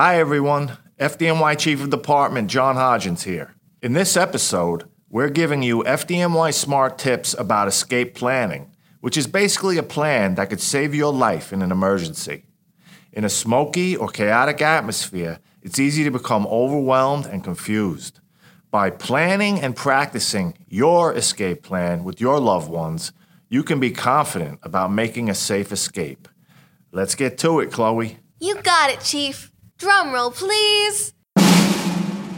Hi, everyone. FDNY Chief of Department John Hodgens here. In this episode, we're giving you FDNY smart tips about escape planning, which is basically a plan that could save your life in an emergency. In a smoky or chaotic atmosphere, it's easy to become overwhelmed and confused. By planning and practicing your escape plan with your loved ones, you can be confident about making a safe escape. Let's get to it, Chloe. You got it, Chief. Drum roll, please.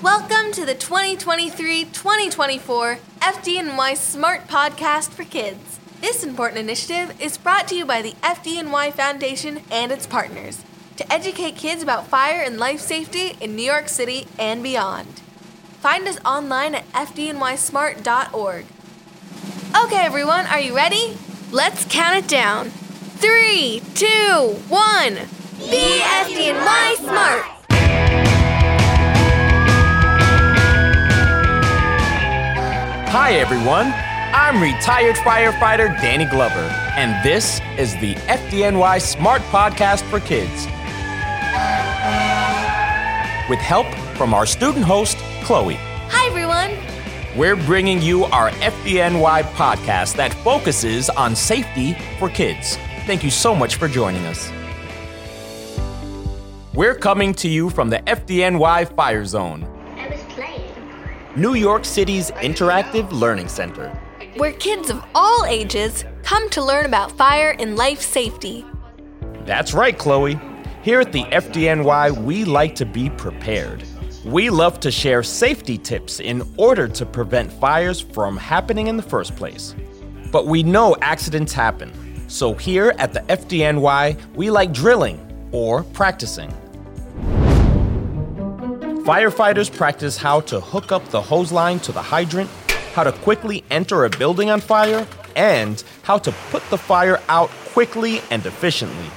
Welcome to the 2023-2024 FDNY Smart Podcast for Kids. This important initiative is brought to you by the FDNY Foundation and its partners to educate kids about fire and life safety in New York City and beyond. Find us online at fdnysmart.org. Okay, everyone, are you ready? Let's count it down. Three, two, one. Be FDNY smart. Hi, everyone. I'm retired firefighter Danny Glover, and this is the FDNY Smart Podcast for Kids. With help from our student host, Chloe. Hi, everyone. We're bringing you our FDNY podcast that focuses on safety for kids. Thank you so much for joining us. We're coming to you from the FDNY Fire Zone, I was playing. New York City's interactive learning center. Where kids of all ages come to learn about fire and life safety. That's right, Chloe. Here at the FDNY, we like to be prepared. We love to share safety tips in order to prevent fires from happening in the first place. But we know accidents happen. So here at the FDNY, we like drilling or practicing. Firefighters practice how to hook up the hose line to the hydrant, how to quickly enter a building on fire, and how to put the fire out quickly and efficiently.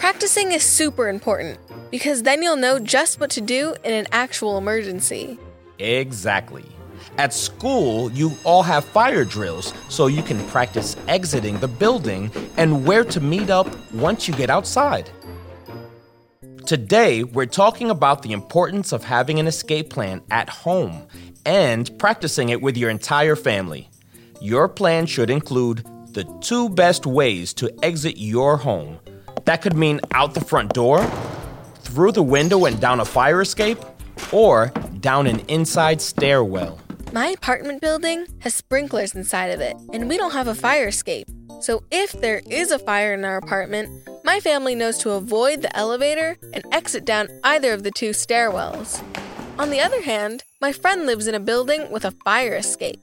Practicing is super important because then you'll know just what to do in an actual emergency. Exactly. At school, you all have fire drills so you can practice exiting the building and where to meet up once you get outside. Today, we're talking about the importance of having an escape plan at home and practicing it with your entire family. Your plan should include the two best ways to exit your home. That could mean out the front door, through the window and down a fire escape, or down an inside stairwell. My apartment building has sprinklers inside of it, and we don't have a fire escape. So if there is a fire in our apartment, my family knows to avoid the elevator and exit down either of the two stairwells. On the other hand, my friend lives in a building with a fire escape.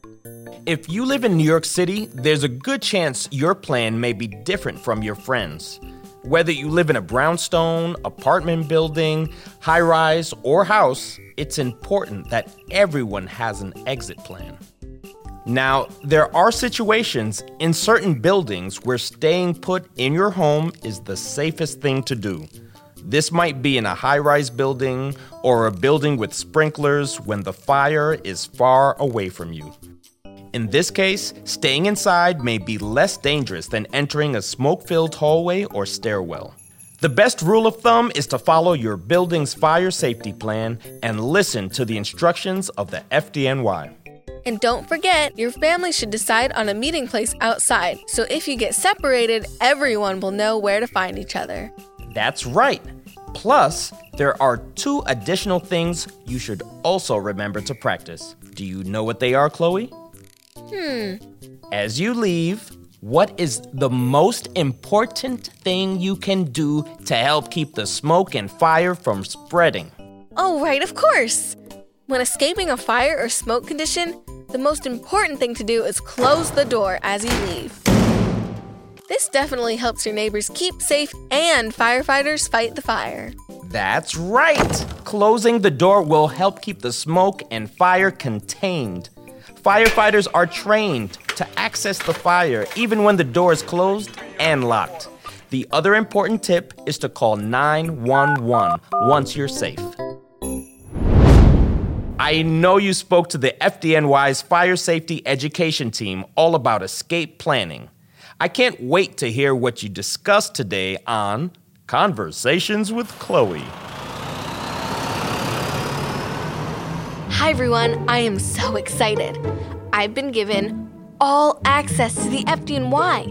If you live in New York City, there's a good chance your plan may be different from your friends. Whether you live in a brownstone, apartment building, high rise, or house, it's important that everyone has an exit plan. Now, there are situations in certain buildings where staying put in your home is the safest thing to do. This might be in a high rise building or a building with sprinklers when the fire is far away from you. In this case, staying inside may be less dangerous than entering a smoke filled hallway or stairwell. The best rule of thumb is to follow your building's fire safety plan and listen to the instructions of the FDNY. And don't forget, your family should decide on a meeting place outside, so if you get separated, everyone will know where to find each other. That's right. Plus, there are two additional things you should also remember to practice. Do you know what they are, Chloe? Hmm. As you leave, what is the most important thing you can do to help keep the smoke and fire from spreading? Oh, right, of course. When escaping a fire or smoke condition, the most important thing to do is close the door as you leave. This definitely helps your neighbors keep safe and firefighters fight the fire. That's right! Closing the door will help keep the smoke and fire contained. Firefighters are trained to access the fire even when the door is closed and locked. The other important tip is to call 911 once you're safe. I know you spoke to the FDNY's fire safety education team all about escape planning. I can't wait to hear what you discussed today on Conversations with Chloe. Hi everyone, I am so excited. I've been given all access to the FDNY.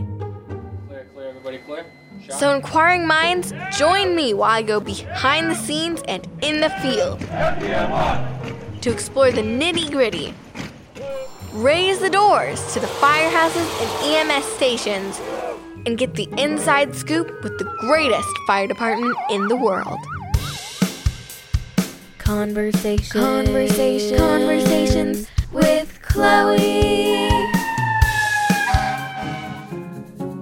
Clear, clear, everybody clear? Shot. So, inquiring minds, join me while I go behind the scenes and in the field to explore the nitty gritty. Raise the doors to the firehouses and EMS stations and get the inside scoop with the greatest fire department in the world. Conversation. Conversations. Conversations with Chloe.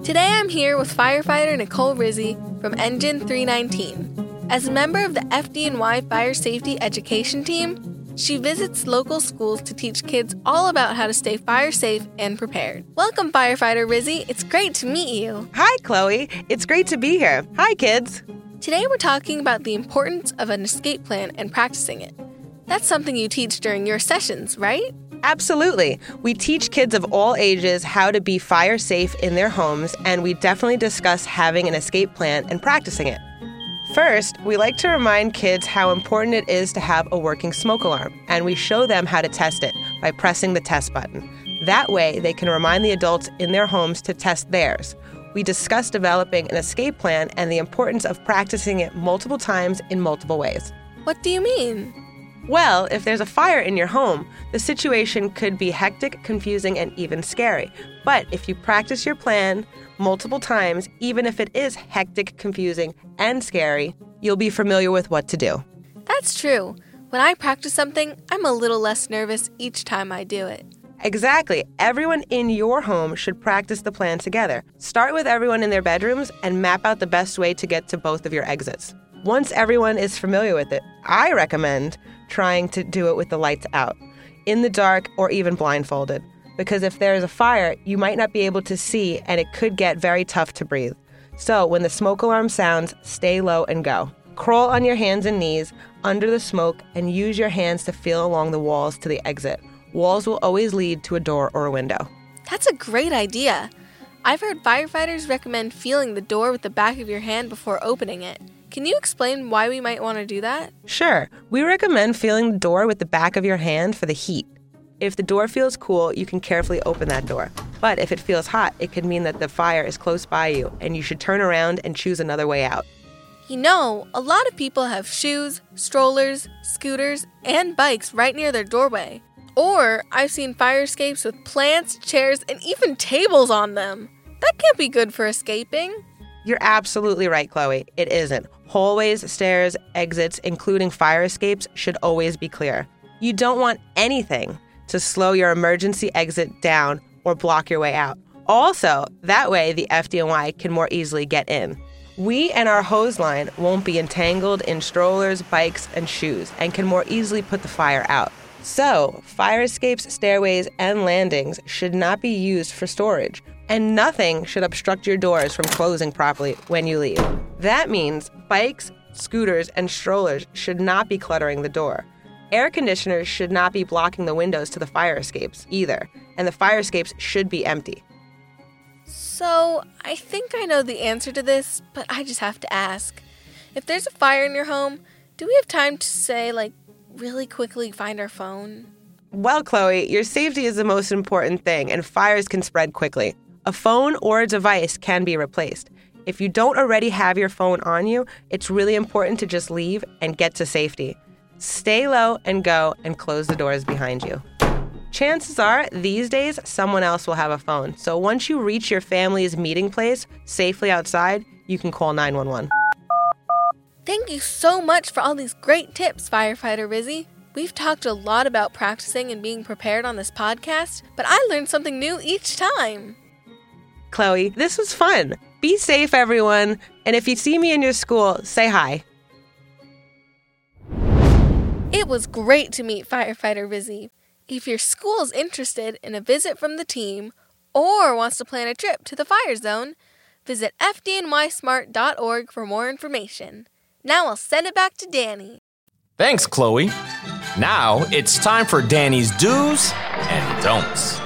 Today I'm here with firefighter Nicole Rizzi from Engine 319. As a member of the FDNY Fire Safety Education Team, she visits local schools to teach kids all about how to stay fire safe and prepared. Welcome, firefighter Rizzi. It's great to meet you. Hi, Chloe. It's great to be here. Hi, kids. Today we're talking about the importance of an escape plan and practicing it. That's something you teach during your sessions, right? Absolutely. We teach kids of all ages how to be fire safe in their homes, and we definitely discuss having an escape plan and practicing it. First, we like to remind kids how important it is to have a working smoke alarm, and we show them how to test it by pressing the test button. That way, they can remind the adults in their homes to test theirs. We discuss developing an escape plan and the importance of practicing it multiple times in multiple ways. What do you mean? Well, if there's a fire in your home, the situation could be hectic, confusing, and even scary. But if you practice your plan multiple times, even if it is hectic, confusing, and scary, you'll be familiar with what to do. That's true. When I practice something, I'm a little less nervous each time I do it. Exactly. Everyone in your home should practice the plan together. Start with everyone in their bedrooms and map out the best way to get to both of your exits. Once everyone is familiar with it, I recommend trying to do it with the lights out, in the dark, or even blindfolded. Because if there is a fire, you might not be able to see and it could get very tough to breathe. So when the smoke alarm sounds, stay low and go. Crawl on your hands and knees under the smoke and use your hands to feel along the walls to the exit. Walls will always lead to a door or a window. That's a great idea. I've heard firefighters recommend feeling the door with the back of your hand before opening it. Can you explain why we might want to do that? Sure, we recommend feeling the door with the back of your hand for the heat. If the door feels cool, you can carefully open that door. But if it feels hot, it could mean that the fire is close by you and you should turn around and choose another way out. You know, a lot of people have shoes, strollers, scooters, and bikes right near their doorway. Or I've seen fire escapes with plants, chairs, and even tables on them. That can't be good for escaping. You're absolutely right, Chloe. It isn't. Hallways, stairs, exits, including fire escapes, should always be clear. You don't want anything to slow your emergency exit down or block your way out. Also, that way the FDNY can more easily get in. We and our hose line won't be entangled in strollers, bikes, and shoes and can more easily put the fire out. So, fire escapes, stairways, and landings should not be used for storage, and nothing should obstruct your doors from closing properly when you leave. That means bikes, scooters, and strollers should not be cluttering the door. Air conditioners should not be blocking the windows to the fire escapes either, and the fire escapes should be empty. So, I think I know the answer to this, but I just have to ask. If there's a fire in your home, do we have time to say, like, really quickly find our phone? Well, Chloe, your safety is the most important thing, and fires can spread quickly. A phone or a device can be replaced. If you don't already have your phone on you, it's really important to just leave and get to safety. Stay low and go and close the doors behind you. Chances are, these days, someone else will have a phone. So once you reach your family's meeting place safely outside, you can call 911. Thank you so much for all these great tips, Firefighter Rizzi. We've talked a lot about practicing and being prepared on this podcast, but I learned something new each time. Chloe, this was fun. Be safe, everyone. And if you see me in your school, say hi. It was great to meet Firefighter Rizzi. If your school is interested in a visit from the team or wants to plan a trip to the fire zone, visit fdnysmart.org for more information. Now I'll send it back to Danny. Thanks, Chloe. Now it's time for Danny's do's and don'ts.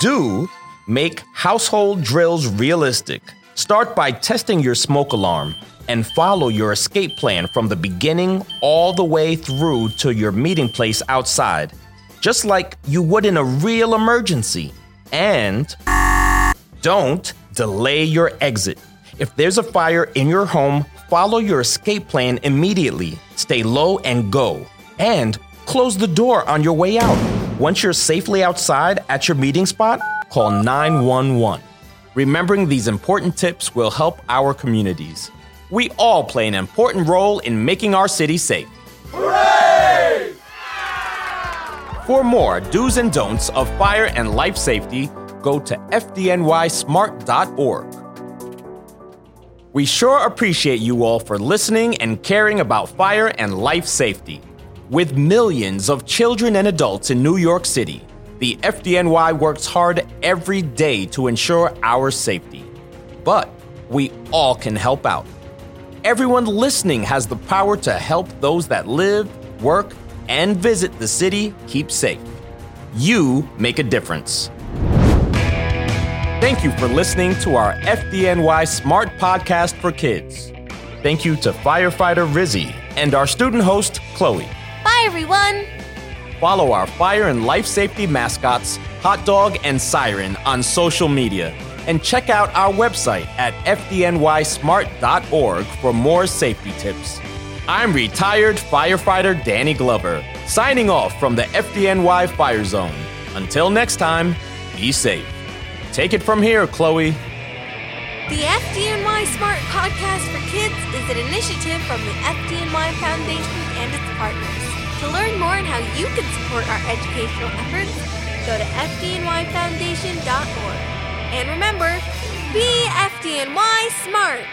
Do make household drills realistic. Start by testing your smoke alarm. And follow your escape plan from the beginning all the way through to your meeting place outside, just like you would in a real emergency. And don't delay your exit. If there's a fire in your home, follow your escape plan immediately. Stay low and go. And close the door on your way out. Once you're safely outside at your meeting spot, call 911. Remembering these important tips will help our communities. We all play an important role in making our city safe. Hooray! For more do's and don'ts of fire and life safety, go to fdnysmart.org. We sure appreciate you all for listening and caring about fire and life safety. With millions of children and adults in New York City, the FDNY works hard every day to ensure our safety. But we all can help out. Everyone listening has the power to help those that live, work, and visit the city keep safe. You make a difference. Thank you for listening to our FDNY Smart Podcast for Kids. Thank you to firefighter Rizzi and our student host, Chloe. Bye, everyone. Follow our fire and life safety mascots, Hot Dog and Siren, on social media. And check out our website at fdnysmart.org for more safety tips. I'm retired firefighter Danny Glover, signing off from the FDNY Fire Zone. Until next time, be safe. Take it from here, Chloe. The FDNY Smart Podcast for Kids is an initiative from the FDNY Foundation and its partners. To learn more on how you can support our educational efforts, go to fdnyfoundation.org. And remember, be FDNY smart.